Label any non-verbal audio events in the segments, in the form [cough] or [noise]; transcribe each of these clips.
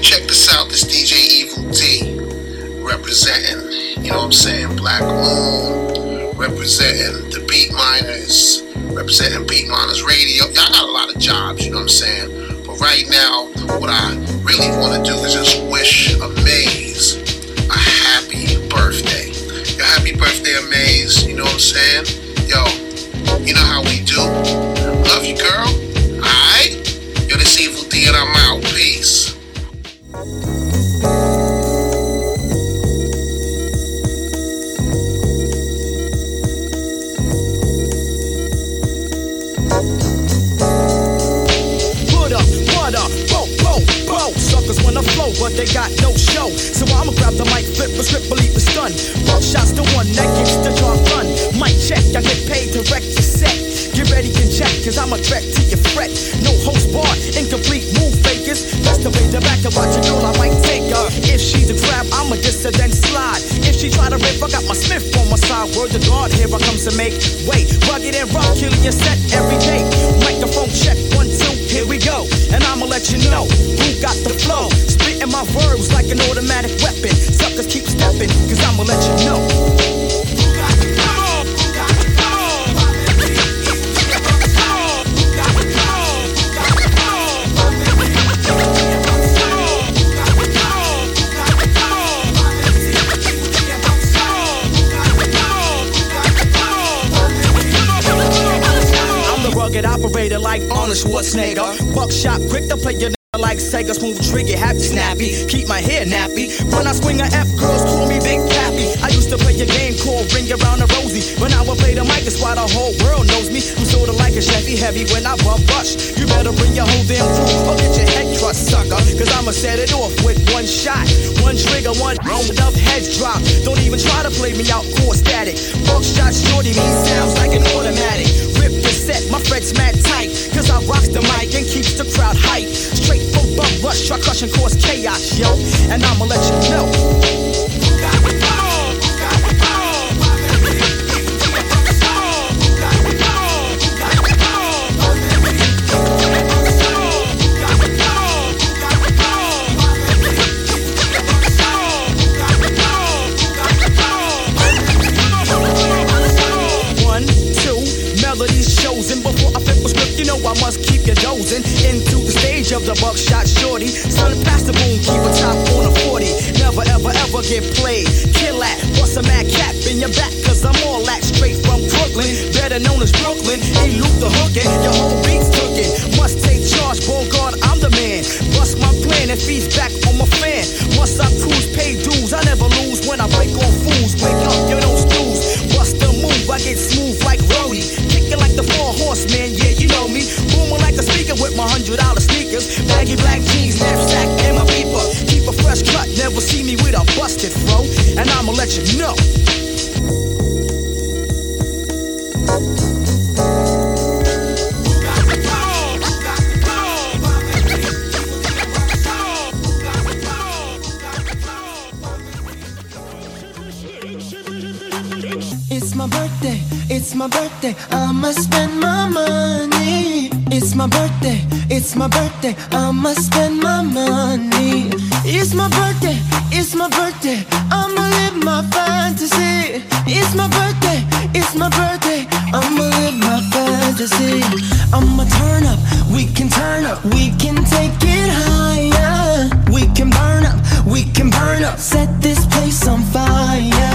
check this out. This DJ Evil Dee representing, you know what I'm saying, Black Moon, representing the Beatminerz, representing Beatminerz Radio. Y'all got a lot of jobs, you know what I'm saying? But right now, what I really want to do is just wish Amaze a happy birthday. Yo, happy birthday, Amaze. You know what I'm saying? Yo, you know how we do. Love you, girl. Alright? Yo, this Evil Dee and I'm out. Peace. But they got no show. So I'ma grab the mic, flip a script, believe it's done. Buckshot's the one that gets the job done. Mic check, I get paid to set. Get ready and check, cause I'm a threat to your fret. No host bar, incomplete move fakers. That's the back to watch a girl, I might take her. If she's a crab, I'ma diss her, then slide. If she try to rip, I got my Smith on my side. Word to God, here I come to make way. Rugged and rough, killing your set every day. Microphone check, one, two, here we go. And I'ma let you know who got the flow. Spitting my verbs like an automatic weapon. Suckers keep stepping, cause I'ma let you know. Rugged operator like Arnold Schwarzenegger. Buckshot, quick to play your like Sega, smooth trigger, happy snappy. Keep my hair nappy. When I swing a F, girls call me Big Pappy. I used to play a game called Ring Around the Rosie. When I would play the mic, it's why the whole world knows me. I'm sorta like a Chevy Heavy when I bump rush. You better bring your whole damn crew or get your head crushed, sucker. Cause I'ma set it off with one shot. One trigger, one round of heads drop. Don't even try to play me out, core static. Buckshot shorty, me sounds like an automatic. Set, my fret's mad tight. Cause I rocks the mic and keeps the crowd hype. Straight from bump rush, try crush and cause chaos, yo. And I'ma let you know. The of buckshot shorty. Son, pass the boom, keep a top on a 40. Never ever ever get played. Kill that, bust a mad cap in your back, cause I'm all that straight from Brooklyn. Better known as Brooklyn. Elude the hookin', your whole beat's cooking. Must take charge, Bogart, I'm the man. Bust my plan and feeds back on my fan. Must I cruise, pay dues, I never lose when I break on fools. Wake up, you don't snooze. Bust the move, I get smooth like Rody. Kicking like the four horsemen, yeah, you know me. Booming like a speaker with my hundred dollar sneakers. Baggy black jeans, knapsack, and my beeper. Keep a fresh cut, never see me with a busted fro. And I'ma let you know. It's my birthday, I'ma spend my money. It's my birthday, it's my birthday, I'ma spend my money. It's my birthday, it's my birthday, I'ma live my fantasy. It's my birthday, it's my birthday, I'ma live my fantasy. I'ma turn up, we can turn up, we can take it higher. We can burn up, we can burn up, set this place on fire.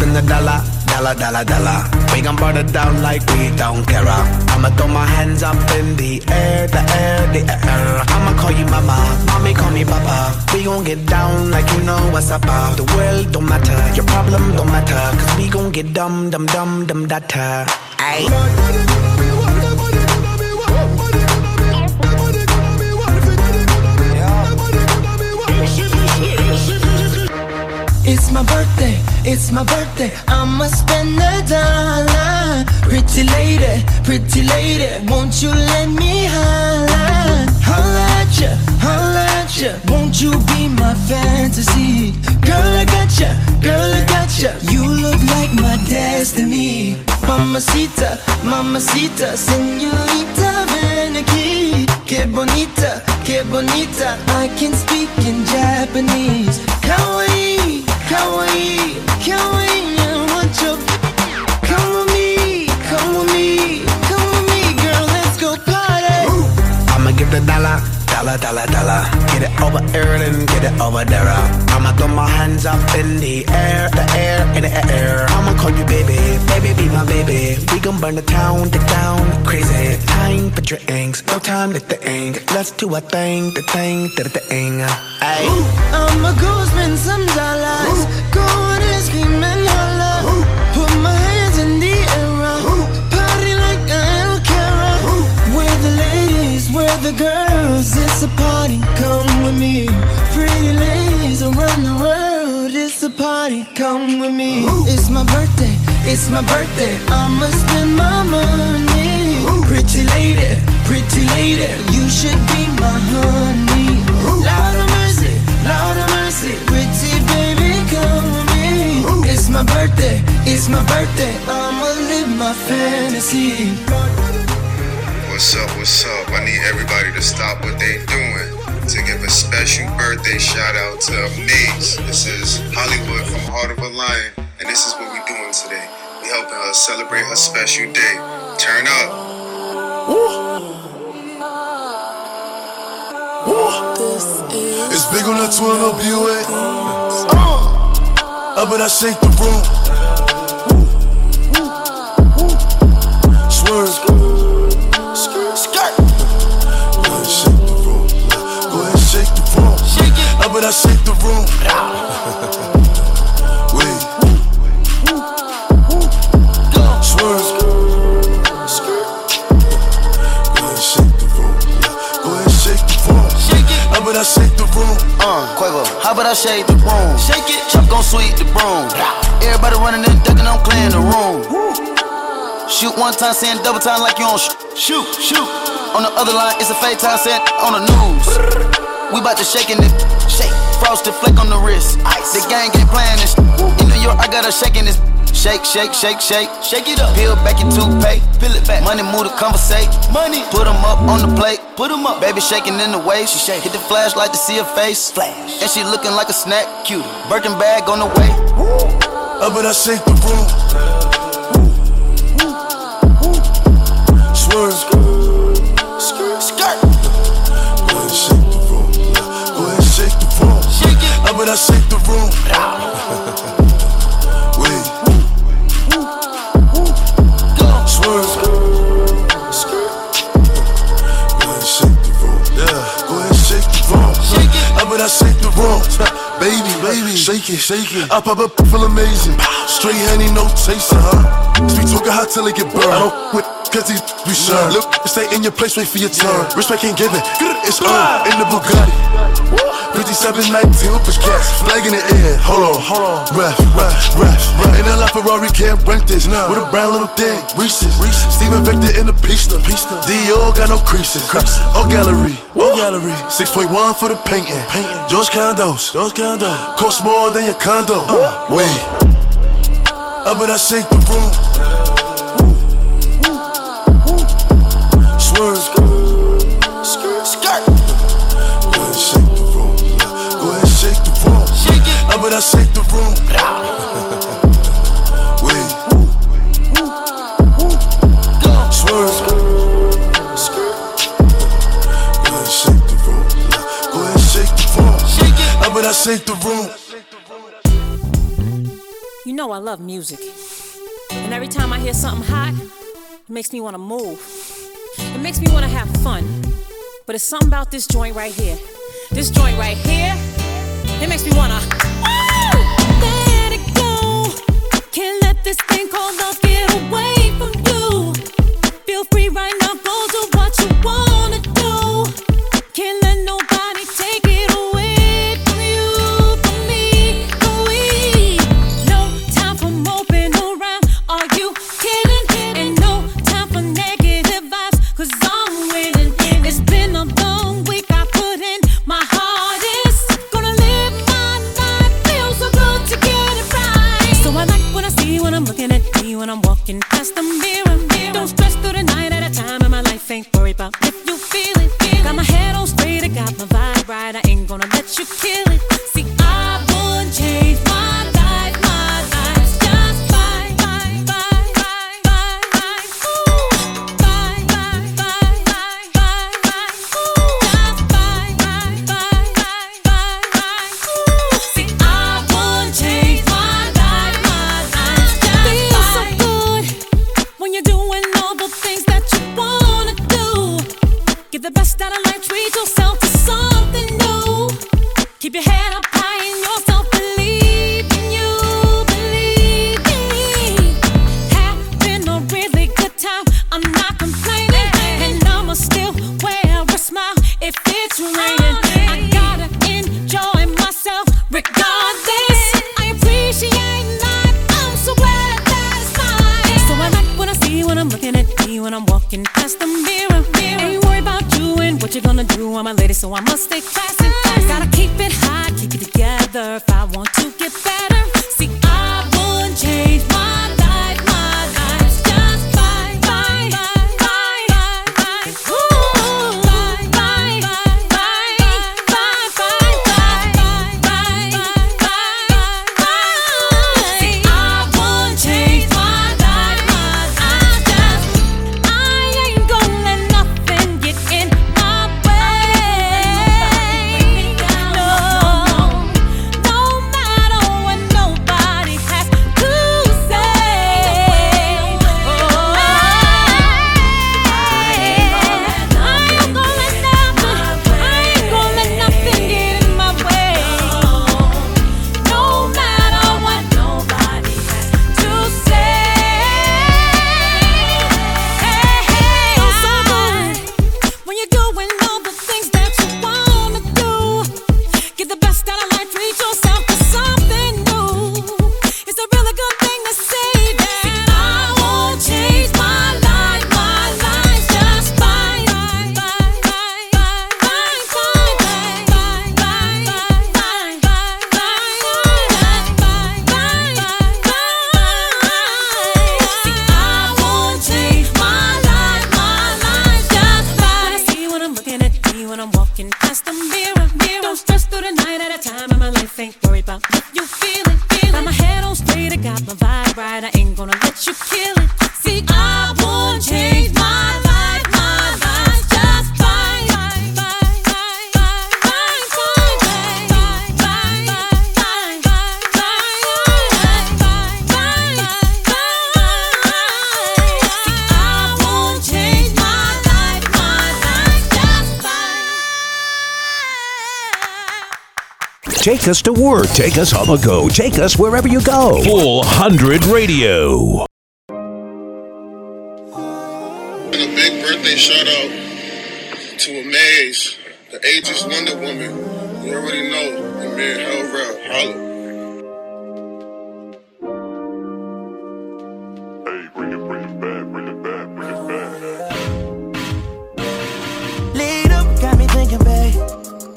Spend a dollar, dollar, dollar, dollar. We gon' burn it down like we don't care. I'ma throw my hands up in the air, the air, the air. I'ma call you mama, mommy call me papa. We gon' get down like you know what's up. The world don't matter, your problem don't matter. Cause we gon' get dumb, dumb, dumb, dumb, data. Ayy. It's my birthday, it's my birthday, I'ma spend a dollar. Pretty lady, pretty lady, won't you let me holla? Holla at ya, holla at ya, won't you be my fantasy? Girl, I got ya, girl, I got ya, you look like my destiny. Mamacita, mamacita, senorita, ven aquí. Que bonita, que bonita, I can speak in Japanese. Kawaii the dollar, dollar, dollar, dollar. Get it over here and get it over there. I'ma throw my hands up in the air, the air, in the air. I'ma call you baby, baby, be my baby. We gon' burn the town, the town, crazy. Time for drinks, no time to think. Let's do a thing, the thing, the thing. Ay. I'm a ghost, spend some dollars. Go on and scream and holla. Put my hands in the air. Party like I don't care. Where the ladies, where the girls. It's a party, come with me. Pretty ladies around the world. It's a party, come with me. It's my birthday, it's my birthday. I'ma spend my money. Lady, pretty lady, you should be my honey. Lord of mercy, Lord of mercy, pretty baby, come with me. It's my birthday, it's my birthday. I'ma live my fantasy. What's up? What's up? I need everybody to stop what they doing to give a special birthday shout out to Maze. This is Hollywood from Heart of a Lion, and this is what we're doing today. We helping her celebrate her special day. Turn up. It's big on twin up you at. Uh, and I shake the room. Swerve. Skirt. Go ahead, shake the room. Go ahead, shake the room. I shake the room. [laughs] I shake the room. Uh, Quavo, how about I shake the room? Shake it. Chop gon' sweep the broom. Everybody running and ducking, I'm clearing the room. Shoot one time, saying double time like you on sh- shoot, shoot. On the other line, it's a fake time, saying on the news. We bout to shaking it, shake. Frosted flake on the wrist. Ice. The gang ain't playing this. In New York, I got her shaking this. Shake, shake, shake, shake. Shake it up. Peel back your toothpaste. Peel it back. Money move to conversate. Money. Put 'em up on the plate. Put 'em up. Baby shaking in the way. She shake. Hit the flashlight to see her face. Flash. And she looking like a snack. Cute. Birkin bag on the way. Up and I shake the room. Shake it, shake it. I pop up, feel amazing. Straight honey, no chaser, huh? Sweet talking hot till it get burned. I don't quit, cause these be sure. Look, stay in your place, wait for your turn. Respect ain't given, it's earned in the Bugatti. 5719 with push cats, flag in the air. Hold on, hold on. Ref, ref, ref. In a La Ferrari can't rank this. With a brown little thing, Reese's. Steven Victor in the pista. Dior got no creases. All gallery, all gallery. 6.1 for the painting. painting. George Condos, George Condos. Cost more than your condo. Wait. Up and I shake the room. Shake the room. You know I love music. And every time I hear something hot, it makes me want to move. It makes me want to have fun. But it's something about this joint right here. This joint right here, it makes me want to. Let it go. Can't let this thing called love get away from you. Feel free right now, I want to. Take us to work. Take us on a go. Take us wherever you go. Full hundred Radio. And a big birthday shout out to Amaze, the ageless Wonder Woman. You already know the man held rap. Holla.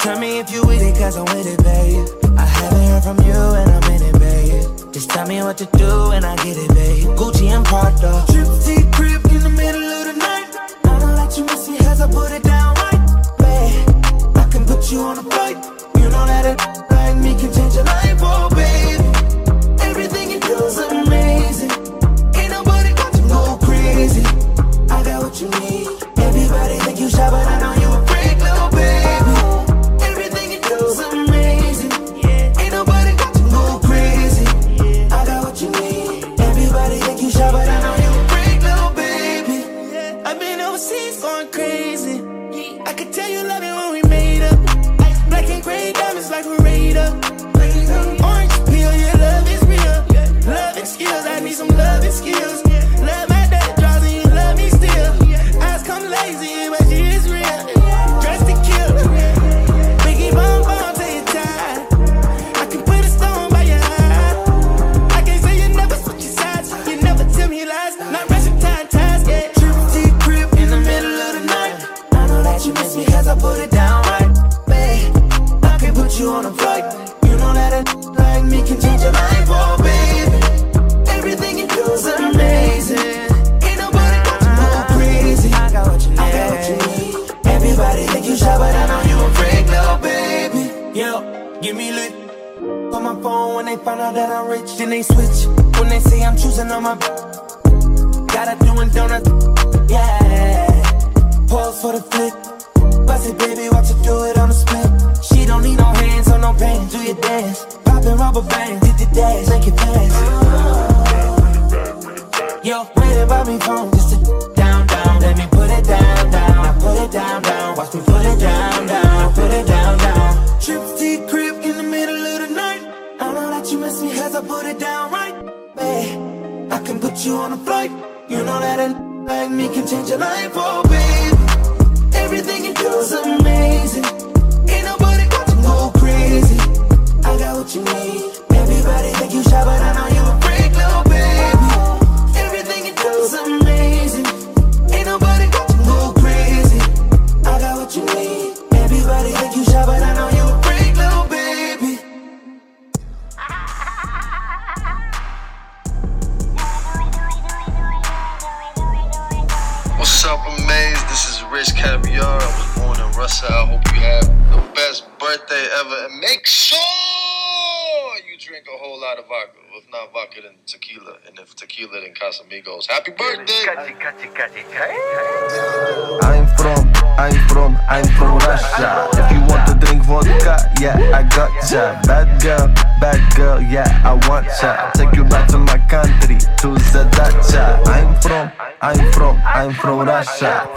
Tell me if you with it, cause I'm with it, babe. I haven't heard from you and I'm in it, babe. Just tell me what to do and I get it, babe. Gucci and Prada. Trip deep crib in the middle of the night. I don't let you miss me as I put it down right, babe. I can put you on a flight. You know that it like me can change your life, oh, babe. Everything you do is amazing. Ain't nobody got to go crazy. I got what you need. Everybody think you shy, but I skills. I need some loving skills.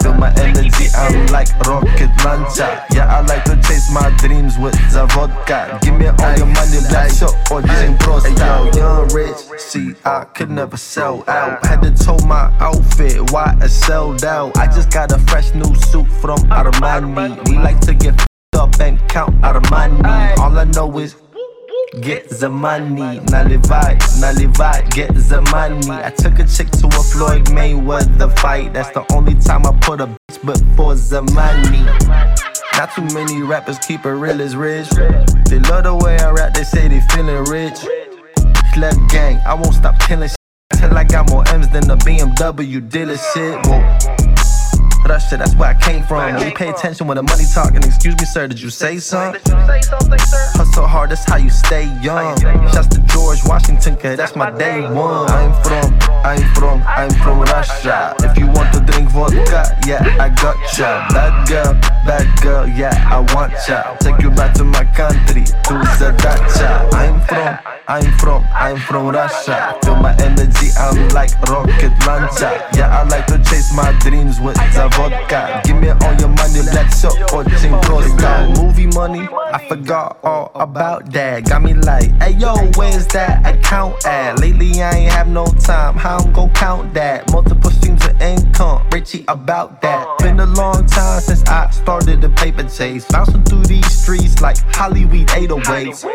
Feel my energy, I'm like rocket launcher. Yeah, I like to chase my dreams with the vodka. Give me all your money, black shot or drink prosta. Yo, young rich, see, I could never sell out. Had to tow my outfit, why I sold out. I just got a fresh new suit from Armani. We like to get f***ed up and count money. All I know is Get the money, nalivai, nalivai, get the money. I took a chick to a Floyd Mayweather fight. That's the only time I put a bitch before the money. Not too many rappers keep it real as rich. They love the way I rap, they say they feeling rich. Left gang, I won't stop killing shit till I got more M's than a BMW dealership. Whoa. Russia, that's where I came from. We pay attention when the money talking. Excuse me, sir, did you say something? Hustle hard, that's how you stay young. Shouts to George Washington, cause that's my day one. I'm from, I'm from, I'm from Russia. If you want to drink vodka, yeah, I got ya. Bad girl, bad girl, yeah, I want ya. Take you back to my country, to the dacha. I'm from, I'm from, I'm from Russia. Feel my energy, I'm like rocket launcher. Yeah, I like to chase my dreams with the vodka. Give me all your money, black soap or ching Got movie money, I forgot all about that. Got me like, hey yo, where's that account at? Lately I ain't have no time, how I'm gon' count that? Multiple streams of income, Richie about that. Been a long time since I started the paper chase. Bouncing through these streets like Hollywood 808s.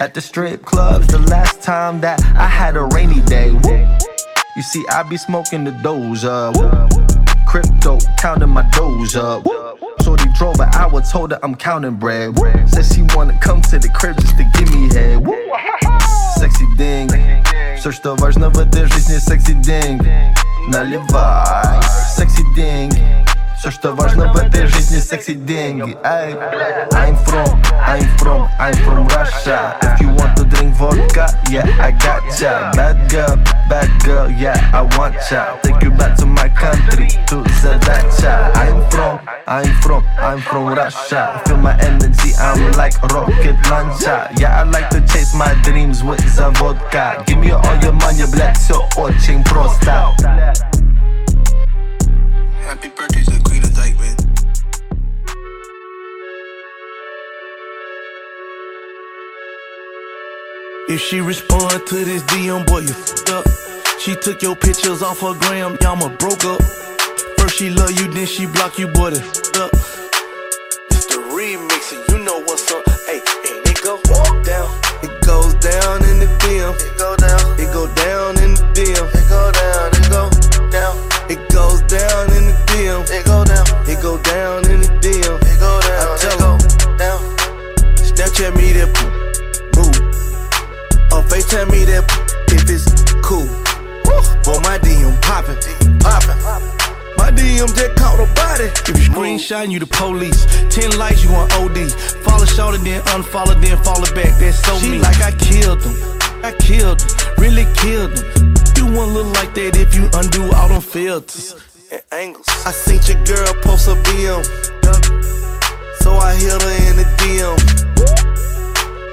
At the strip clubs, the last time that I had a rainy day. Woo. You see, I be smoking the doja. Woo. Crypto, counting my doja. Woo. Shorty drove an hour, told her I'm counting bread. Woo. Said she wanna come to the crib just to give me head. Woo. Sexy ding. Search the version of a there's жизни sexy ding. Наливай, sexy ding. Все, что важно в этой жизни, секс и деньги. Эй, I'm from, I'm from, I'm from Russia. If you want to drink vodka, yeah, I got ya Bad girl, bad girl, yeah, I want ya Take you back to my country, to the dacha I'm from, I'm from, I'm from Russia. Feel my energy, I'm like rocket launcher. Yeah, I like to chase my dreams with the vodka. Give me all your money, блядь, все очень просто. Happy birthday, If she respond to this DM, boy, you fucked up. She took your pictures off her gram, y'all broke up. First she love you, then she block you, boy, that fucked up. It's the remix, and you know what's up. Hey, and it go down. It goes down in the DM. It go down. It go down in the DM. It go down. It go down. It goes down in the DM. It go down. It go down Or FaceTime me that if it's cool. Boy, my DM poppin'. Poppin'. My DM just caught a body. If you screenshot, you the police. Ten likes, you on OD. Follow short and then unfollow, then follow back. That's so she like I killed him. I killed him. Really killed him. You won't look like that if you undo all them filters and angles. I seen your girl post a BM. So I hit her in the DM.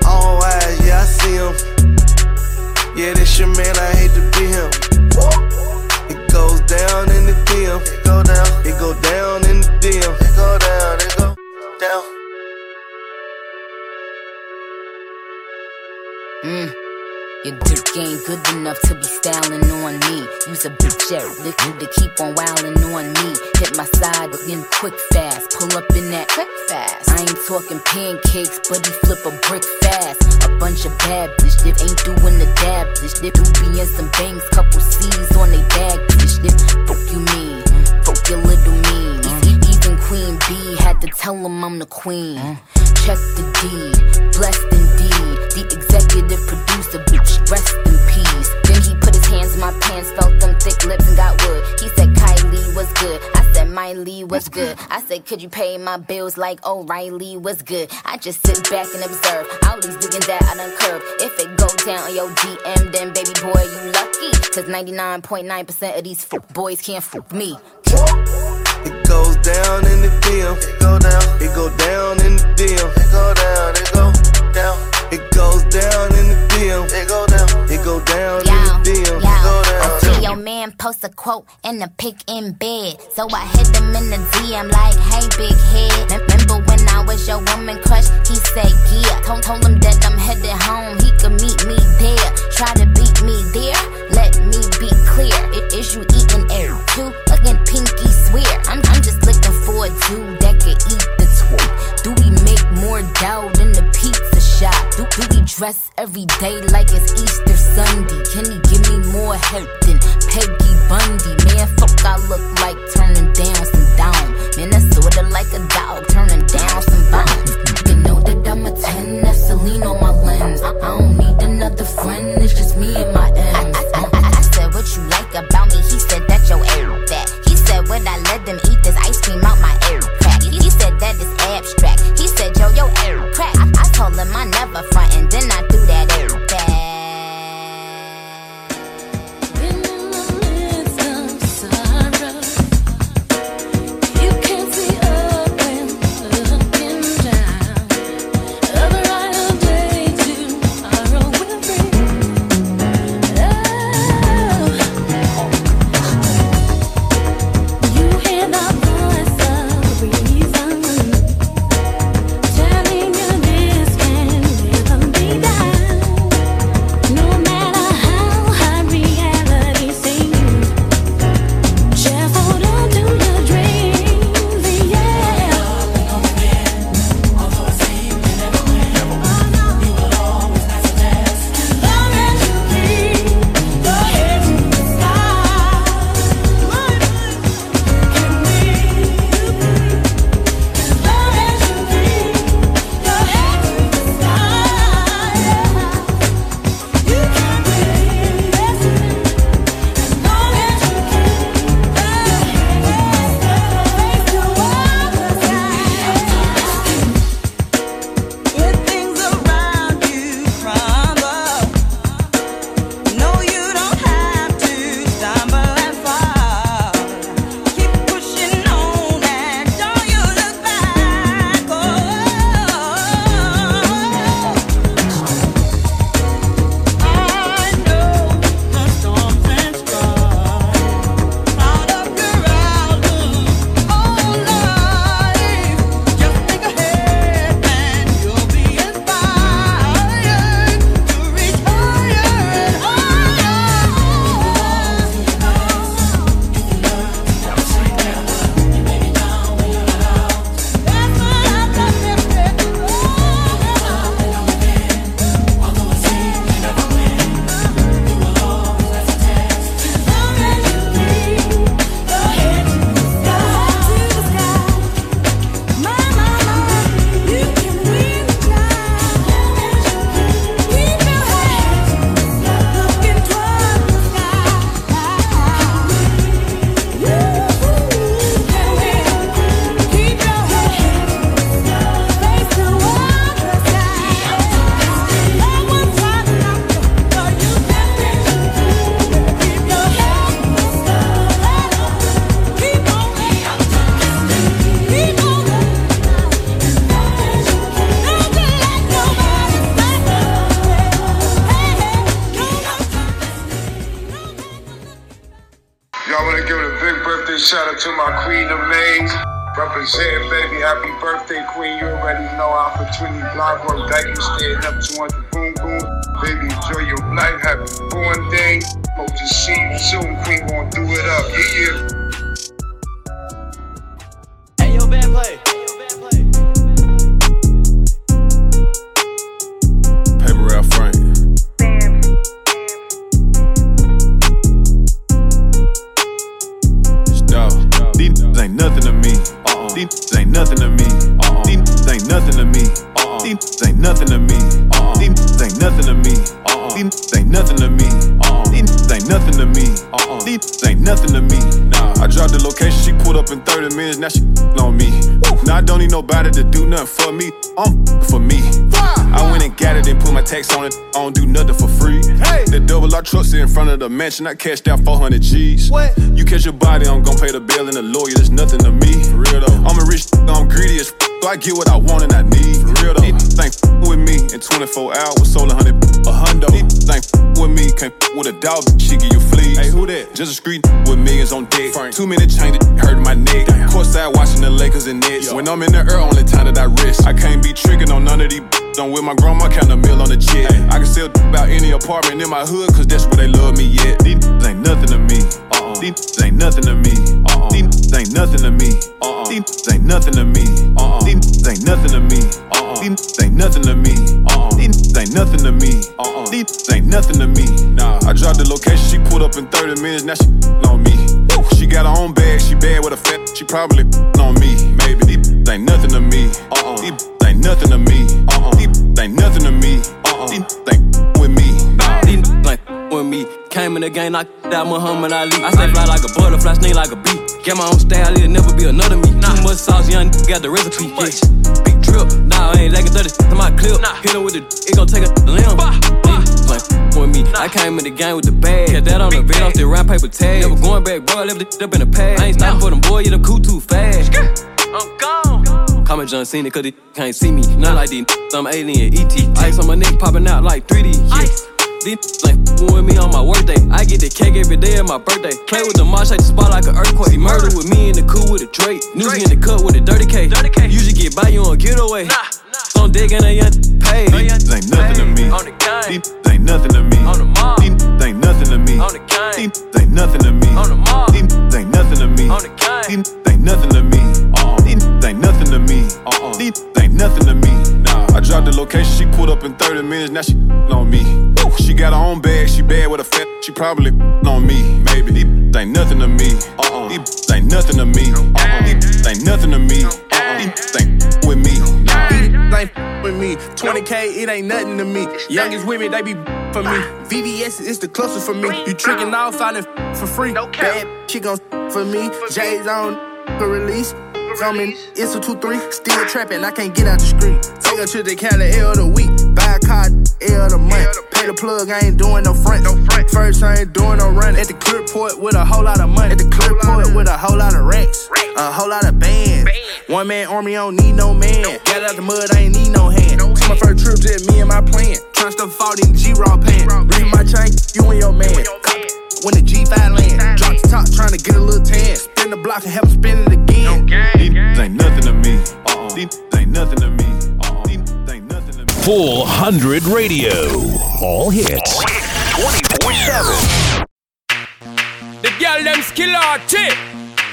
All eyes, yeah, I see him. Yeah, this your man, I hate to be him. It goes down in the DM. Your dick ain't good enough to be styling on me. Use a bitch at you to keep on wildin' on me. Hit my side again quick fast. Pull up in that quick fast. I ain't talking pancakes, but he flip a brick fast. A bunch of bad bitch that ain't doing the dab bitch. Do be in some bangs, couple C's on they bag bitch. That fuck you mean, fuck your little mean. Queen B had to tell him I'm the queen. Check the deed, blessed indeed. The executive producer, bitch, rest in peace. Then he put his hands in my pants, felt them thick lips and got wood. He said, Kylie was good. I said, Miley was good. I said, could you pay my bills like O'Reilly was good? I just sit back and observe all these digging that I done curved. If it go down on your DM, then baby boy, you lucky. Cause 99.9% of these f- boys can't fuck me. It goes down in the DM. It go down. It go down in the DM. It go down. It go down. It goes down in the DM. It go down. It go down in the DM. It go I see your man post a quote and a pic in bed. So I hit him in the DM like, hey, big head. Remember when I was your woman crush? He said, yeah. Told, told him that I'm headed home. He could meet me there. Try to beat me there. Let me be clear. I- Is you eating air too? Looking pinky swear. I'm, A dude that could eat the twerk. Do we make more dough than the pizza shop? Do, do we dress every day like it's Easter Sunday? Can he give me more help than Peggy Bundy? Man, fuck, I look like turning down some down. Man, that's sorta like a dog turning down some bones. You know that I'm a 10, that's Celine on my up in 30 minutes, now she on me. Now I don't need nobody to do nothing for me. I'm for me. I went and got it and put my tax on it. I don't do nothing for free. The double R truck sit in front of the mansion. I cashed out 400 G's. What? You catch your body, I'm gon' pay the bill and the lawyer. That's nothing to me. For real though. I'm a rich, I'm greedy as so I get what I want and I need. For real though. Think with me in 24 hours, sold a hundred, a hundo. Think with me, can't f- with a dog, she give you fleas. Hey, who that? Just a street with millions on deck. Two minute change, it hurt my neck. Courtside watching the Lakers and Nets. When I'm in the air, only time that I rest. I can't be tricking on none of these. I'm with my grandma, count a meal on the check. I can sell about any apartment in my hood, cause that's where they love me yet. These ain't nothing to me. Uh-uh. These ain't nothing to me. Uh-uh. These ain't nothing to me. Uh-uh. These ain't nothing to me. Uh-uh. These ain't nothing to me. Uh-uh. These ain't nothing to me. Uh-uh. These ain't nothing to me. Uh-uh. These ain't nothing to me. Nah, I dropped the location, she pulled up in 30 minutes, now she on me. She got her own bag, she bad with a fat, she probably on me. Maybe these ain't nothing to me. Uh-uh. These ain't nothing to me. Uh-uh. These ain't nothing to me. Uh-uh. These ain't with me. These niggas ain't with me. Came in the game, knocked out Muhammad Ali. I stay fly like a butterfly, sting like a bee. Get my own style, it'll never be another me. Too much sauce, young got the recipe. Yeah. Big drip, nah, I ain't lagging 30 to my clip. Hit her with the, it gon' take a limb. These niggas with me. I came in the game with the bag. Kept that on the bed, off the round paper tag. Never going back, boy. I left it up in the past. I ain't stopping for them boy, yeah, them cool too fast. I'm gone. Call me John Cena, cause they can't see me. Not like these, I'm alien, ET. Ice on my neck popping out like 3D. Yeah. These like with me on my birthday. I get the cake every day of my birthday. Play with the mosh, shake the spot like an earthquake. See murder with me in the cool with a Drake. Newsy in the cut with a dirty K. Usually get by you on getaway. Some dick and a young pay. These ain't nothing to me. These ain't nothing to me. These ain't nothing to me. These ain't nothing to me. These ain't nothing to me. Ain't nothing Dropped the location, she pulled up in 30 minutes, now she on me. She got her own bag, she bad with a fat, she probably on me. Maybe these ain't nothing to me. Uh-uh. These ain't nothing to me. Uh-uh. These ain't nothing to me. Uh-uh. These ain't with me. Nah. ain't with me. 20k, it ain't nothing to me. Youngest women, they be for me. VVS is the closest for me. You tricking off out of for free. Bad she gon' for me. J's on for release. Coming, it's a 2 3. Still trapping, I can't get out the street. Take her to the Cali L of the week. Buy a car, L of the month. Pay the plug, I ain't doing no front. First, I ain't doing no run. At the Clearport with a whole lot of money. At the Clearport with a whole lot of racks. A whole lot of bands. One man army, don't need no man. Got out the mud, I ain't need no hand. It's my first trip, just me and my plan. Tryna stuff fault in G-Raw pants. Read my chain, you and your man. Copy. When the G5 land, drop the top, tryna get a little tan. Spin the block and have him spin it again. These ain't nothing to me. Uh-uh. These ain't nothing to me. Uh-uh. These ain't nothing to me. Full 100 Radio. All hits. 24 7. The girl them skill arty.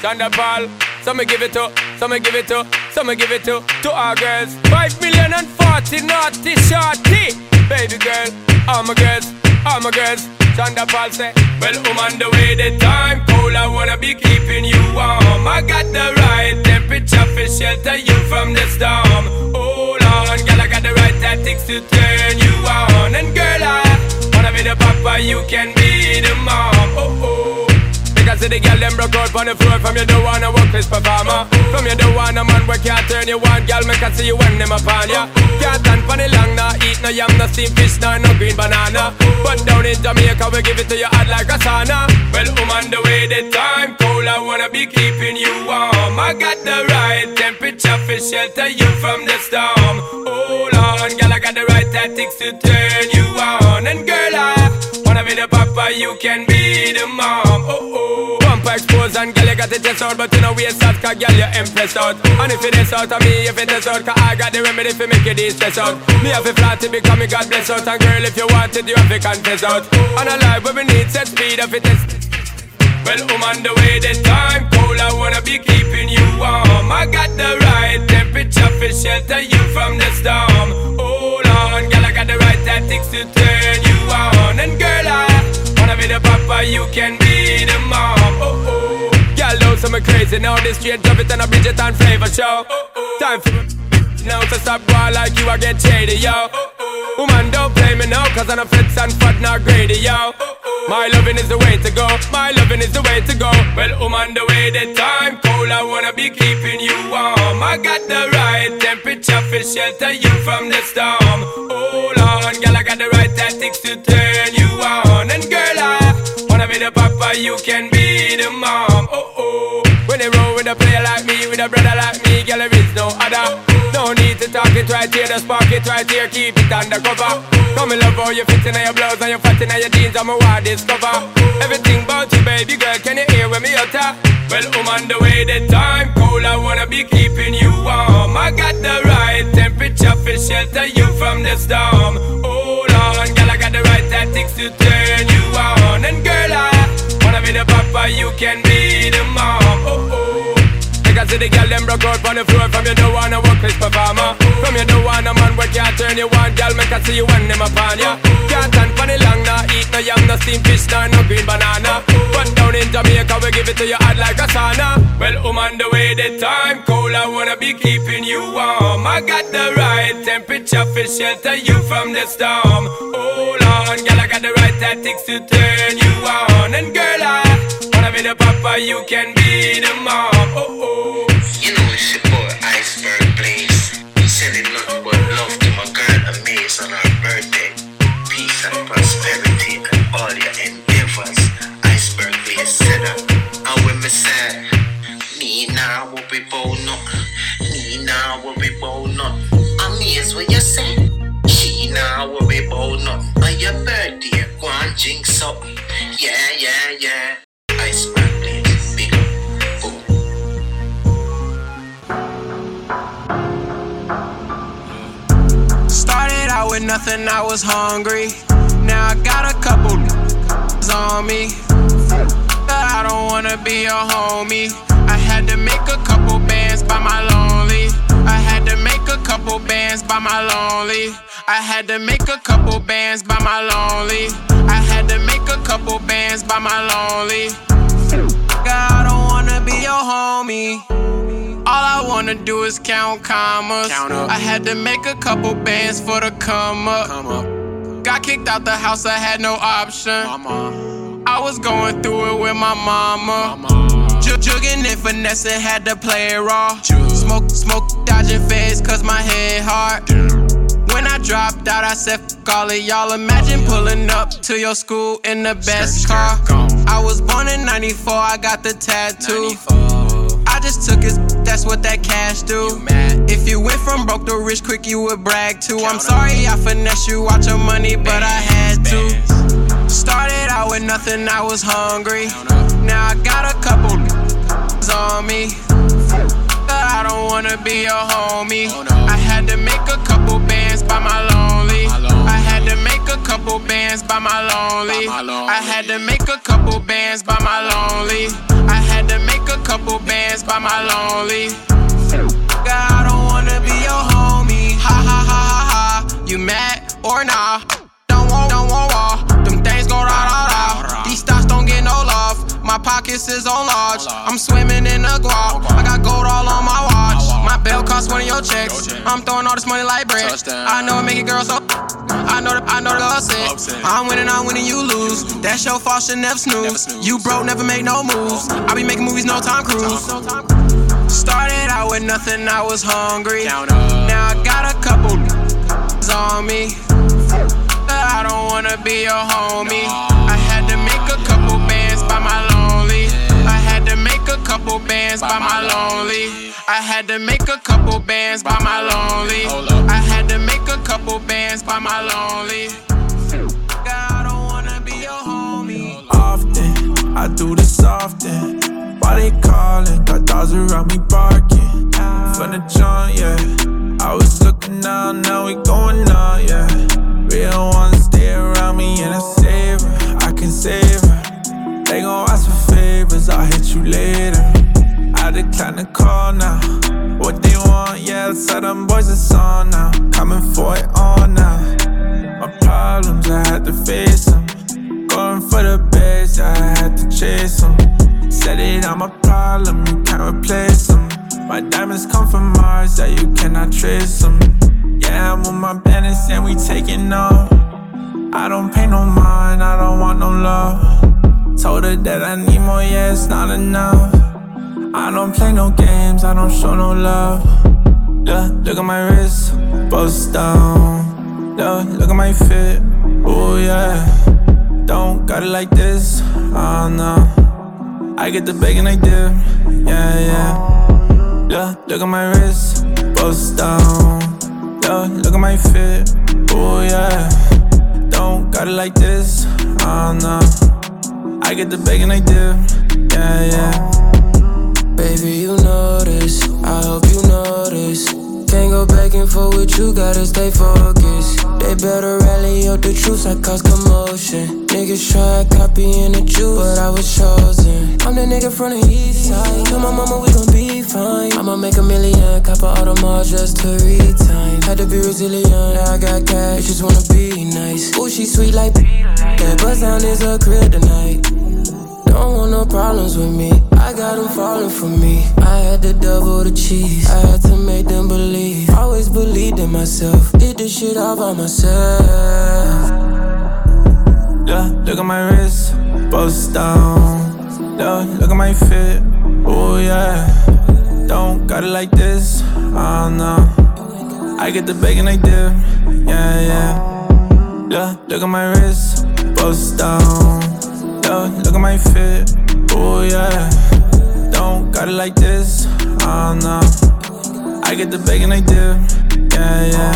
Thunderball. Some me give it to, some me give it to, some me give it to, to our girls. Five million and forty naughty shorty. Baby girl, all my girls, all my girls. Thunderball say, Well, I'm on the way, the time cold. I wanna be keeping you warm. I got the right temperature for shelter you from the storm. Hold on, girl, I got the right tactics to turn you on. Broke out on the floor From you don't wanna work this performer From you don't want a man where can't turn you on Girl, make I see you when them upon ya. Can't stand for the long, nah Eat no yam, no steamed fish, nah, no green banana. But down in Jamaica, we give it to you hot like a sauna. Well, I'm on the way, the time cold I wanna be keeping you warm. I got the right temperature for shelter you from the storm. Hold on, girl, I got the right tactics to turn you on. And girl, I wanna be the papa, you can be the mom. Oh, oh Bumper exposed and girl, you got the chest out But you know waist out, cause girl, you impressed out And if it is out of me, if it is out Cause I got the remedy for make you de-stress out Me have a flat to become me God bless out And girl, if you want it, you have to confess out On a life where we need set speed of it is Well, I'm on the way, the time cold, I wanna be keeping you warm. I got the right temperature for shelter you from the storm. Hold on, girl, I got the right tactics to turn you on. And girl, I wanna be the papa, you can be the mom. Oh oh, girl, know some crazy now. This straight drop it and a Bridget and flavor show. Oh, oh. Time for now to stop boy like you, I get shady, yo. Woman, don't play me now, cause I'm a fits and fat, not greedy, yo. My loving is the way to go, my loving is the way to go. Well, woman, the way the time cold, I wanna be keeping you warm. I got the right temperature for shelter you from the storm. Hold on, girl, I got the right tactics to turn you on. And girl, I wanna be the papa, you can be the mom. Oh oh. When they roll with a player like me, with a brother like me, girl, there is no other. No need to talk it right here, the spark it right here, keep it undercover. Come in love how you fit in your blouse and you fat in your jeans, I'm a wild discover. Everything about you, baby girl, can you hear when me utter? Well, I'm on the way, the time cold, I wanna be keeping you warm. I got the right temperature for shelter you from the storm. Hold papa, you can be the mom. Oh oh. Make I see the girl them broke out on the floor From you don't wanna work this performer. From you don't wanna man where can't turn you on Girl make I see you when them upon ya. Can't stand for the long Nah eat no yam, no steamed fish Nah no green banana. But down in Jamaica we give it to you hot like a sauna. Well on the way the time cold I wanna be keeping you warm. I got the right temperature for shelter you from the storm. Hold on girl I got the right tactics to turn you on. And girl I wanna be the papa you can be the mom Oh oh You know it's your boy Iceberg Blaze. Sending nothing but love to my girl Amaze on her birthday. Peace and prosperity and all your endeavors. Iceberg Blaze said that. And when me me now will be bone up. Me now will be bone up. Amaze what you say. She now will be bone up. On your birthday, go and jinx up. Yeah, yeah, yeah. Out with nothing, I was hungry. Now I got a couple on me. I don't wanna be a homie. I had to make a couple bands by my lonely. I had to make a couple bands by my lonely. I had to make a couple bands by my lonely. I had to make a couple bands by my lonely. I don't wanna be your homie. All I wanna do is count commas. I had to make a couple bands for the come up. Got kicked out the house, I had no option. I was going through it with my mama. Jug jugging and finessing, had to play it raw. Smoke, smoke, dodging feds, cause my head hard. When I dropped out, I said, fuck all of y'all. Imagine pulling up to your school in the best car. I was born in 94, I got the tattoo. I just took his, that's what that cash do. If you went from broke to rich quick, you would brag too. I'm sorry I finesse you out your money, but I had to. Started out with nothing, I was hungry. Now I got a couple [laughs] on me. I don't wanna be a homie. I had to make a couple bands by my lonely. I had to make a couple bands by my lonely. I had to make a couple bands by my lonely. I had to make a couple bands by my lonely. God, I don't wanna be your homie. Ha ha ha ha ha. You mad or nah? Don't want, don't want wall. Them things go rah rah rah. These stocks don't get no love. My pockets is on large. I'm swimming in the guap. I got gold all on my watch. My belt cost one of your checks. I'm throwing all this money like bread. I know it make it girl so. I know the, I know the upset. I'm winning, I'm winning, you lose. That's your fault, should never snooze. You broke, never make no moves. I be making movies, no Tom Cruise. Started out with nothing, I was hungry. Now I got a couple on me. I don't wanna be your homie. I had to make a couple bands by my couple bands by my lonely. I had to make a couple bands by my lonely. I had to make a couple bands by my lonely. I don't wanna be your homie. often. I do this often. Why they calling? Got dogs around me barking. From the jump, yeah. I was looking down, now we going on, yeah. Real ones stay around me and I save her. I can save her. They gon' ask for numbers, I'll hit you later. I decline the call now. What they want, yeah, let's them boys it's on now. Coming for it all now. My problems, I had to face them. Going for the best, I had to chase them. Said it, I'm a problem, you can't replace them. My diamonds come from Mars, that yeah, you cannot trace them. Yeah, I'm with my bandits and we taking off. I don't pay no mind, I don't want no love. Told her that I need more, yeah, it's not enough. I don't play no games, I don't show no love. Yeah, look at my wrist, bust down. Yeah, look at my fit, oh yeah. Don't got it like this, ah, oh no. I get the bacon like dip, yeah, yeah. Yeah, look at my wrist, bust down. Yeah, look at my fit, oh yeah. Don't got it like this, ah, oh no. I get the bacon like dip, yeah, yeah. Baby, you know this. I hope you know this. Can't go back and forth with you, gotta stay focused. They better rally up the troops, I cause commotion. Niggas try copying the juice, but I was chosen. I'm the nigga from the east side. Tell my mama we gon' be fine. I'ma make a million, cop a Audemars just to retime. Had to be resilient, now I got cash, just wanna be nice. Ooh, she sweet like That buzz down is a crib tonight. Don't want no problems with me. I got them falling for me. I had to double the cheese. I had to make them believe. Always believed in myself. Did this shit all by myself. Yeah, look at my wrist, bust down. Yeah, look at my fit, oh yeah. Don't got it like this, ah, oh no. I get the bacon I dip, yeah, yeah. Yeah, look at my wrist, bust down. Yeah, look at my fit, oh yeah. Don't got it like this, oh no. I get the bacon like dip, yeah, yeah.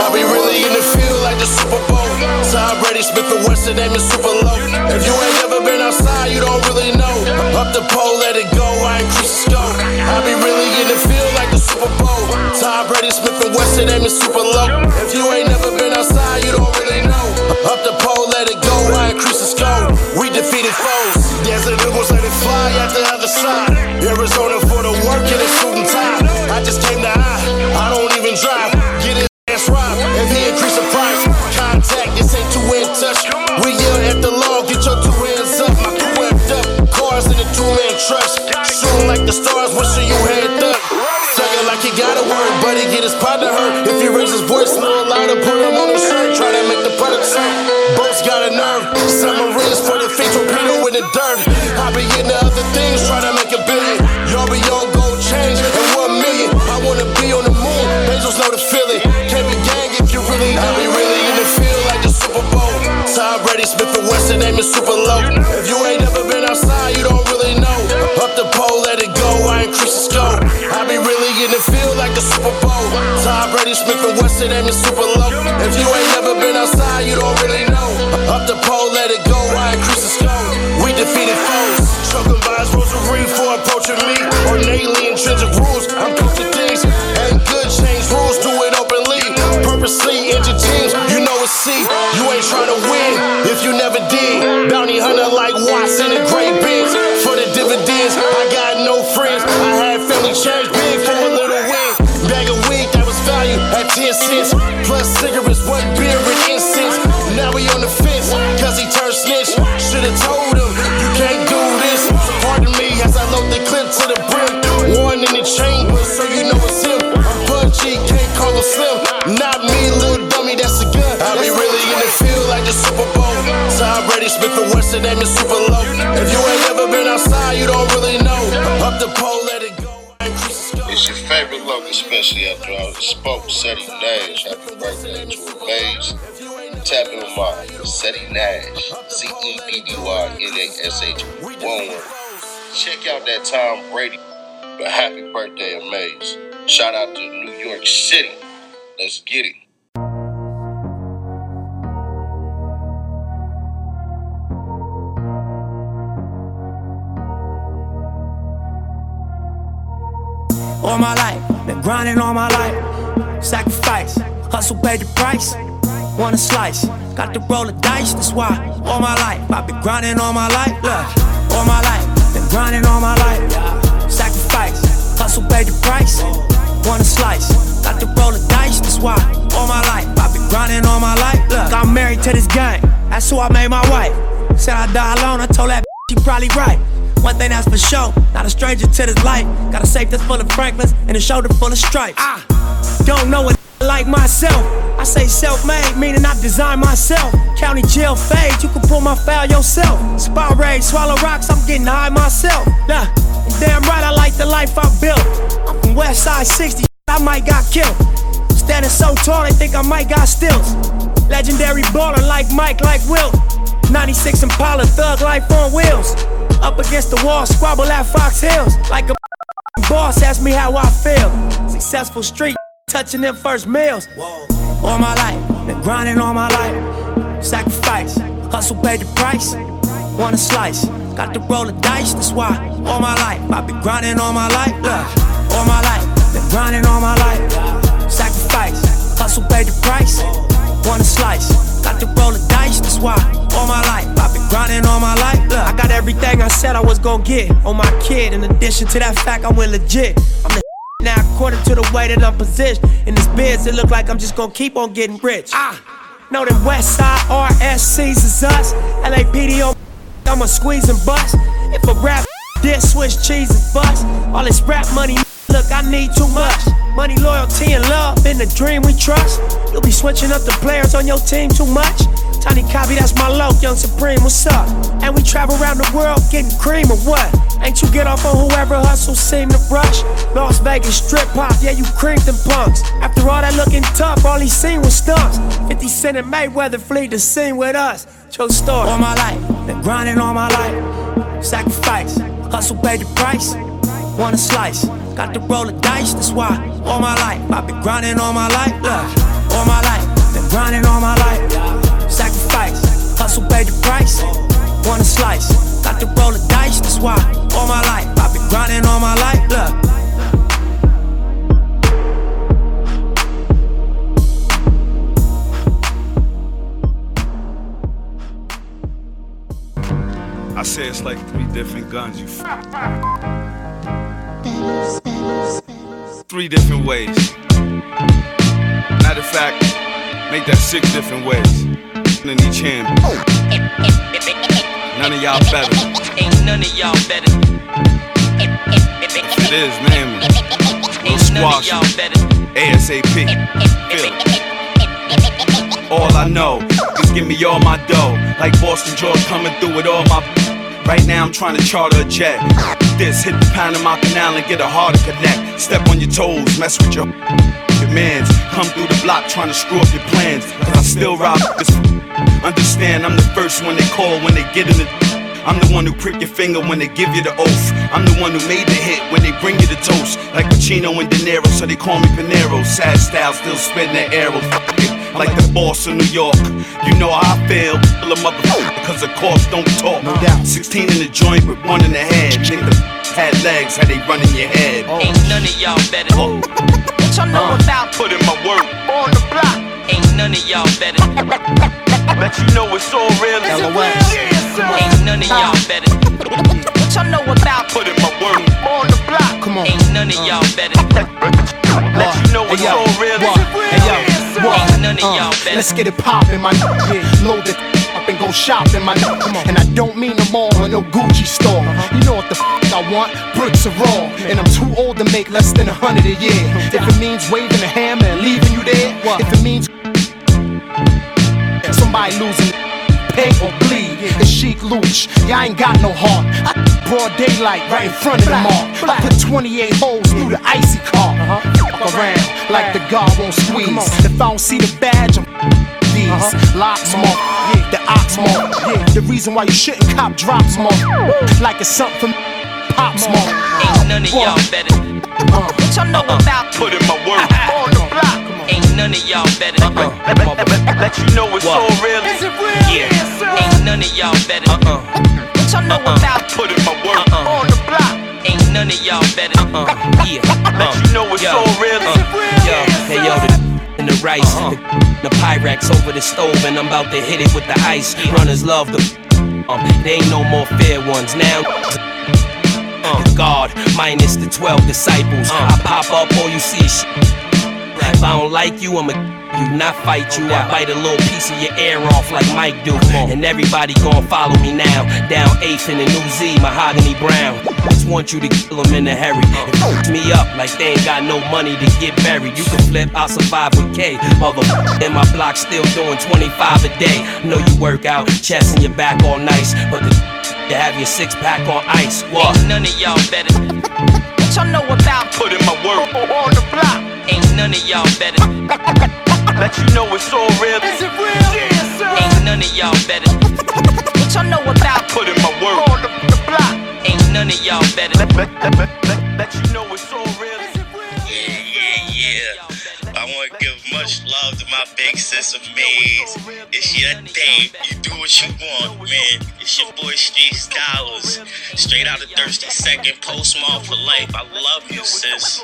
I be really in the field like the Super Bowl. Tom Brady, super low. If you ain't outside, you don't really know. Up the pole, let it go, I increase the scope. I be really in the field like the Super Bowl. Tom Brady, Smith and Wesson, name is super low. If you ain't never been outside, you don't really know. Up the pole, let it go, I increase the scope. We defeated foes. Desert Eagles let it fly at the other side. Arizona for the work and suit and tie. I just came to I, I don't even drive. Get his ass robbed if he increase the price. Contact, this ain't two in touch. We yell at the law, get trust. Shooting like the stars, wishing you had up. Thugging like he got a word, but he get his partner hurt. If he raise his voice a little louder, put him on the shirt. Try to make the product sound. Boats got a nerve. Submarines for the feet, torpedo in the dirt. I be into other things, try to make a billion. Y'all be on gold change and one million. I wanna be on the moon, angels know the feeling. Can't be gang if you really, I be really in the field like the Super Bowl. Tom Brady, Smith and Wesson, name is super low. If you ain't in the field like the Super Bowl. Tom Brady, Smith and Wesson, name is super low. If you ain't never been outside, you don't really know. Up the pole, let it go, I increase the scope. We defeated foes. Choking vines, rosary for approaching me. Ornately intrinsic rules, I'm coaching Tom Brady, Smith and Wesson, is super low. If you ain't never been outside, you don't really know. Up the pole, let it go. It's your favorite local, especially after I spoke Ceddy Nash. Happy birthday to Amaze. Tap in with my Ceddy Nash. C E D D Y N A S H. One word. Check out that Tom Brady. But happy birthday, Amaze. Shout out to New York City. Let's get it. all my life. Been grinding all my life. Sacrifice, hustle paid the price. Wanna slice, got to roll the dice. That's why all my life I've been grinding all my life. Look, all my life, been grinding all my life. Sacrifice, hustle paid the price. Wanna slice, got to roll the dice. That's why all my life I've been grinding all my life. Look, I'm married to this gang. That's who I made my wife. Said I die alone. I told that she probably right. One thing that's for sure, not a stranger to this life. Got a safe that's full of Franklins and a shoulder full of stripes. I don't know what like myself. I say self-made, meaning I designed myself. County jail fade, you can pull my file yourself. Spot raid, swallow rocks, I'm getting high myself. Nah, damn right I like the life I built. I'm from West Side 60, I might got killed. Standing so tall, they think I might got stills. Legendary baller like Mike, like Will. 96 Impala, thug life on wheels. Up against the wall, squabble at Fox Hills. Like a [laughs] boss, ask me how I feel. Successful street [laughs] touching them first meals. All my life, been grinding all my life. Sacrifice, hustle paid the price. Want a slice, got to roll the dice, that's why. All my life, I've been grinding all my life. Look, all my life, been grinding all my life. Sacrifice, hustle paid the price. Want a slice, got to roll the dice, that's why. All my life, I've been grinding all my life. Look, I got everything I said I was gonna get on my kid. In addition to that fact, I went legit. I'm the [laughs] now, according to the way that I'm positioned in this biz, it look like I'm just gonna keep on getting rich. Ah, know them West Side RSCs is us. LAPD [laughs] on I'ma squeeze and bust. If a rap [laughs] this switch cheese and bust, all this rap money, look, I need too much. Money, loyalty, and love in the dream we trust. You'll be switching up the players on your team too much. Tiny copy, that's my low, young supreme, what's up? And we travel around the world getting cream or what? Ain't you get off on whoever hustle seem to rush? Las Vegas strip pop, yeah, you creamed them punks. After all that looking tough, all he seen was stunts. 50 Cent and Mayweather flee the scene with us. True story. All my life, been grinding all my life. Sacrifice, hustle paid the price. Want a slice, got to roll the dice, that's why. All my life, I've been grinding all my life. Look, all my life, been grinding all my life sacrifice. Hustle paid the price. Want a slice. Got to roll the dice, that's why. All my life, I've been grinding all my life. Look. I say it's like three different guns. You f- three different ways. Matter of fact, make that six different ways. In each hand. None of y'all better. Ain't none of y'all better. If it is, name me. We'll squash it. ASAP. Feel it. All I know is give me all my dough. Like Boston George coming through with all my. Right now I'm trying to charter a jet. This hit the Panama Canal and get a harder connect. Step on your toes, mess with your demands. Come through the block trying to screw up your plans. Cause I still rob this. Understand, I'm the first one they call when they get in the. I'm the one who prick your finger when they give you the oath. I'm the one who made the hit when they bring you the toast. Like Pacino and De Niro, so they call me Panero. Sad style, still spitting that arrow. Like the boss of New York. You know how I feel. Kill a motherfucker, cause the cops don't talk. No doubt. 16 in the joint with one in the head. Nigga had legs, how they run in your head. Ain't none of y'all better. Oh. What y'all know uh, about? Put in my work. On the block. Ain't none of y'all better. Let you know it's all real. Ain't none of y'all better. What y'all know about? Put in my work. On the block. Come on. Ain't none of uh. y'all better. Let you know it's all real. Hey, yo. What? Ain't none of Uh, y'all better. Let's get it poppin', my yeah. Load it up and go shopping, my Come on. And I don't mean the mall or no Gucci store. Uh-huh. You know what the f I want? Bricks are raw. And I'm too old to make less than a hundred a year. If it means waving a hammer and leaving you there, if it means somebody losing pay or bleed, it's chic looch. Yeah, I ain't got no heart. I broad daylight right in front of the mall. I put 28 holes through the icy car. Fuck around like the guard won't squeeze. If I don't see the badge, I'm these locks more. The ox more. The reason why you shouldn't cop drops more. Like it's something from pops. Ain't none of y'all better. What y'all know about? Put in my work. [laughs] On the block. Ain't none of y'all better. Let you know it's all real. Yeah. Ain't none of y'all better. What y'all know about? Put in my work. On the block. Ain't none of y'all better. Yeah. Let you know it's all real. Yo, hey yo, the and the rice, the, the Pyrex over the stove, and I'm about to hit it with the ice. Runners love the, um, there ain't no more fair ones now. Uh, God, minus the 12 disciples. I pop up, all you see is shit. If I don't like you, I'ma you, not fight you. I bite a little piece of your ear off like Mike do. And everybody gon' follow me now. Down 8th in the New Z, Mahogany Brown. Just want you to kill them in a hurry. And fuck me up like they ain't got no money to get buried. You can flip, I'll survive with K. Mother and my block still doing 25 a day. Know you work out, chest and your back all nice. But the you have your six pack on ice. What? Ain't none of y'all better. What y'all know about putting my work on the block? Ain't none of y'all better. Let you know it's all real. Is it real? Yes, sir. Ain't none of y'all better. What y'all know about putting my work on the, the block? Ain't none of y'all better. Let, let, let, let, let you know it's all real. Much love to my big sis of Maze. It's your day. You do what you want, man. It's your boy Street Dollars. Straight out of Thirsty Second, post mall for life. I love you, sis.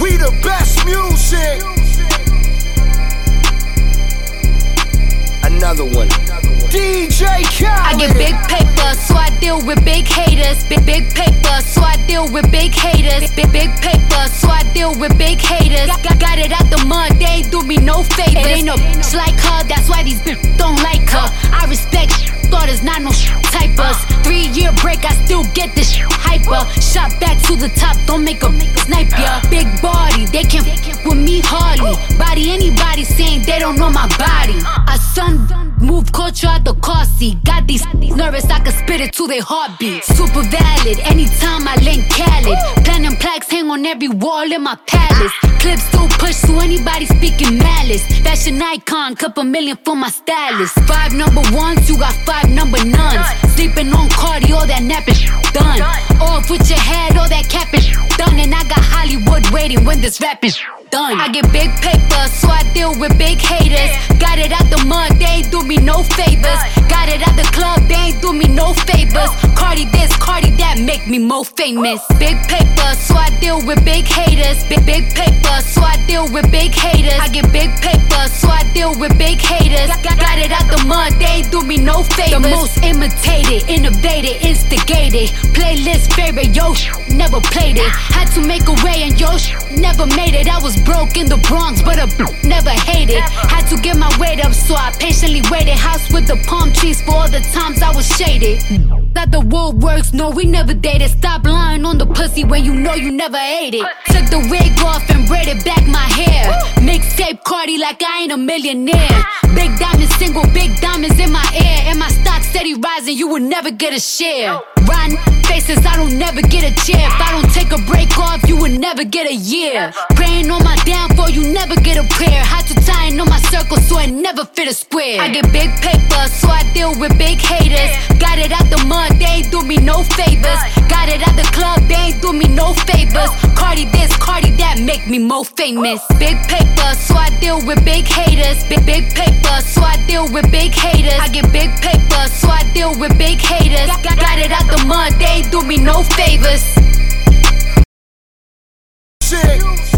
We the best music. Another one. DJ Khaled. I get big paper, so I deal with big haters. Big big paper, so I deal with big haters. Big big paper, so I deal with big haters. Got, got it out the mud, they ain't do me no favors. It ain't no bitch like her, that's why these bitch don't like her. I respect thought not no typers. Three year break, I still get this hyper. Shot back to the top, don't make a snipe ya. Big body, they can't with me hardly. Body anybody saying they don't know my body. A son move culture out the car seat. Got these nervous, I can spit it to their heartbeat. Super valid, anytime I link Khaled. Platinum plaques hang on every wall in my palace. Clips still push to anybody speaking malice. Fashion icon, couple million for my stylist. Five number ones, you got five number nuns. Sleeping on Cardi, all that napping done. Off with your head, all that capping done. And I got Hollywood waiting when this rapping done. I get big paper, so I deal with big haters. Got it out the mud, they ain't do me no favors. Got it out the club, they ain't do me no favors. Cardi this, Cardi that, make me more famous. Big paper, so I deal with big haters. Big big paper, so I deal with big haters. I get big paper, so I deal with big haters. Got, it out the mud, they ain't do me no favors. The most imitated, innovated, instigated. Playlist favorite, yo, never played it. Ah. Had to make a way and yo, never made it. I was broke in the Bronx, but a never hated. Had to get my weight up, so I patiently waited. House with the palm trees for all the times I was shaded. That the world works, no, we never dated. Stop lying on the pussy when you know you never ate it. Took the wig off and braided back my hair. Mixtape Cardi like I ain't a millionaire. [laughs] Big diamonds, single, big diamonds in my ear. And my stock steady rising, you will never get a share. Riding faces, I don't never get a chair. If I don't take a break off, you will never get a year. Praying on my downfall, you never get a prayer. Had to in on my circle so I never fit a square. I get big paper, so I deal with big haters. Got it out the mud, they ain't do me no favors. Got it out the club, they ain't do me no favors. Cardi this, Cardi that, make me more famous. Big paper, so I deal with big haters. Big big paper, so I deal with big haters. I get big paper, so I deal with big haters. Got, it out the mud, they do me no favors. Shit.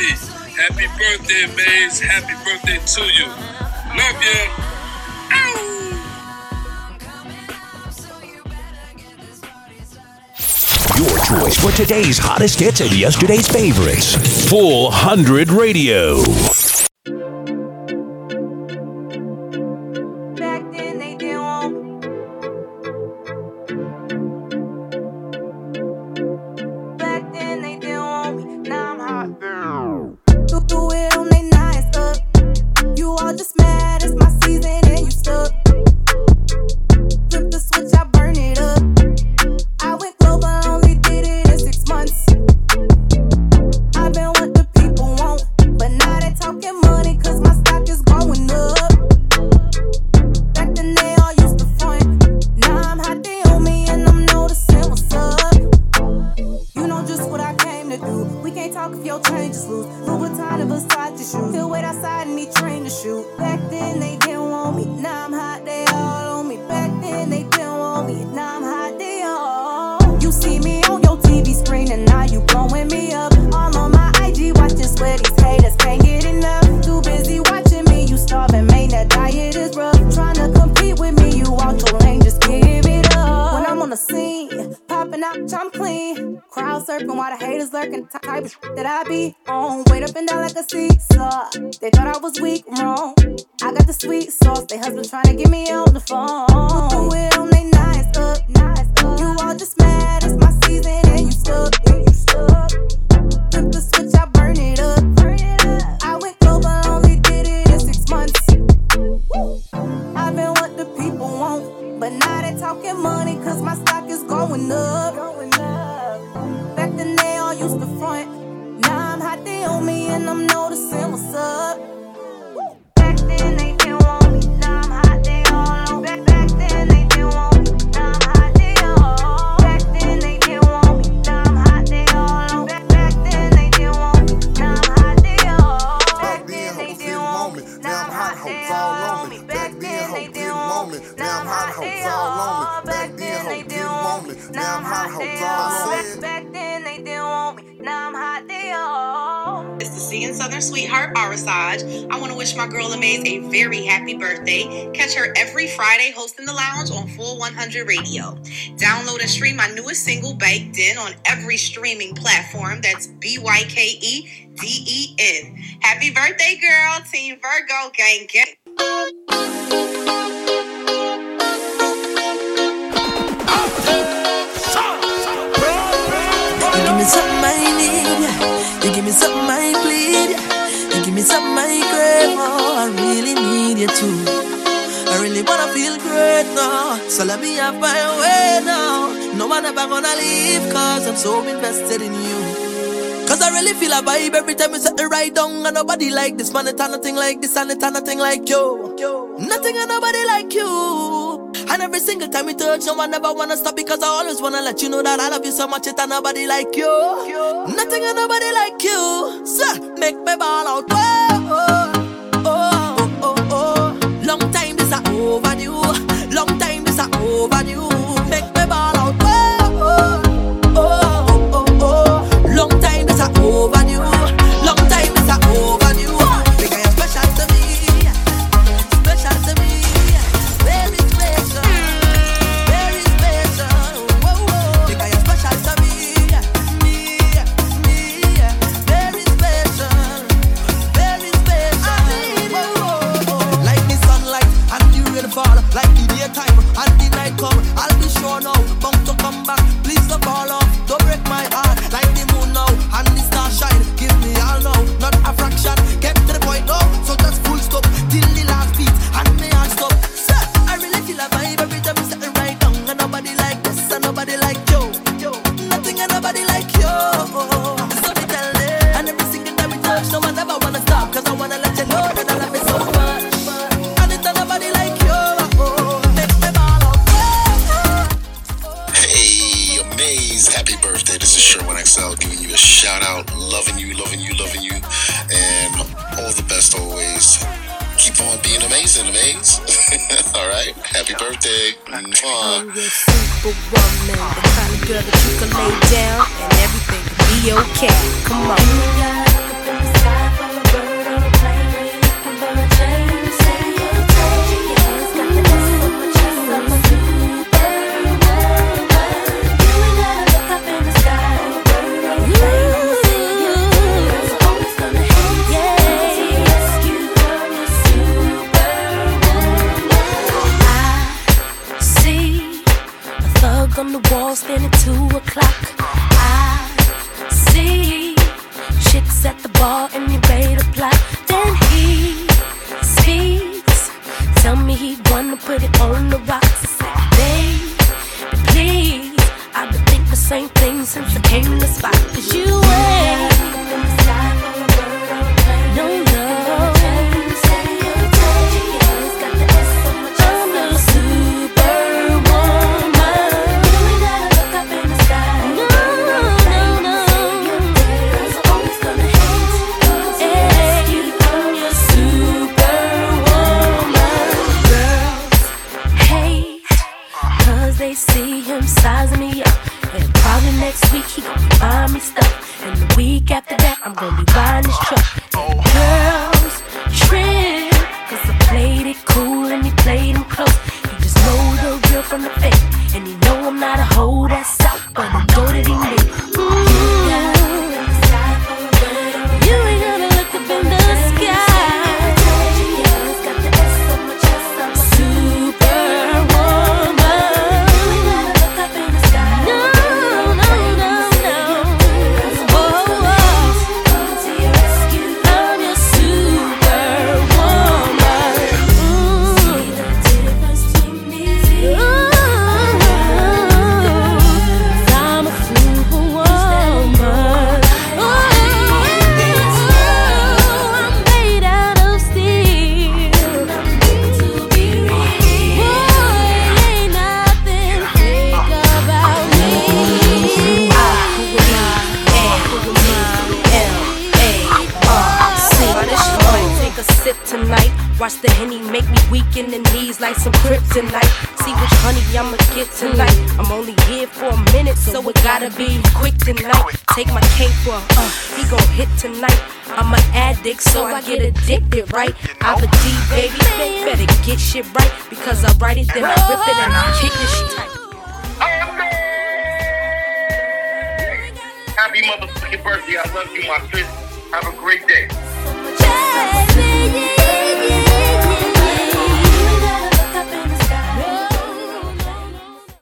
Mace. Happy birthday, Maze. Happy birthday to you. Love you. Your choice for today's hottest hits and yesterday's favorites. Full 100 Radio. They all they didn't want me. Now I'm hot, they all. It's the Sea and Southern Sweetheart, Arasaj. I want to wish my girl Amaze a very happy birthday. Catch her every Friday hosting the lounge on Full 100 Radio. Download and stream my newest single, Baked In, on every streaming platform. That's B Y K E D E N. Happy birthday, girl. Team Virgo, gang, gang. me something I need, yeah. You give me something I plead, yeah. You give me something I crave, oh, I really need you too. I really wanna feel great now, so let me have my way now. No one ever gonna leave, cause I'm so invested in you. Cause I really feel a vibe every time you set the right down. And nobody like this man, it's nothing like this, and it's nothing like you. Nothing and nobody like you. And every single time we touch, no I never wanna stop because I always wanna let you know that I love you so much. It's nobody like you. you. Nothing and nobody like you. So make me ball out. Oh, oh, oh, oh, oh, oh. Long time this is overdue.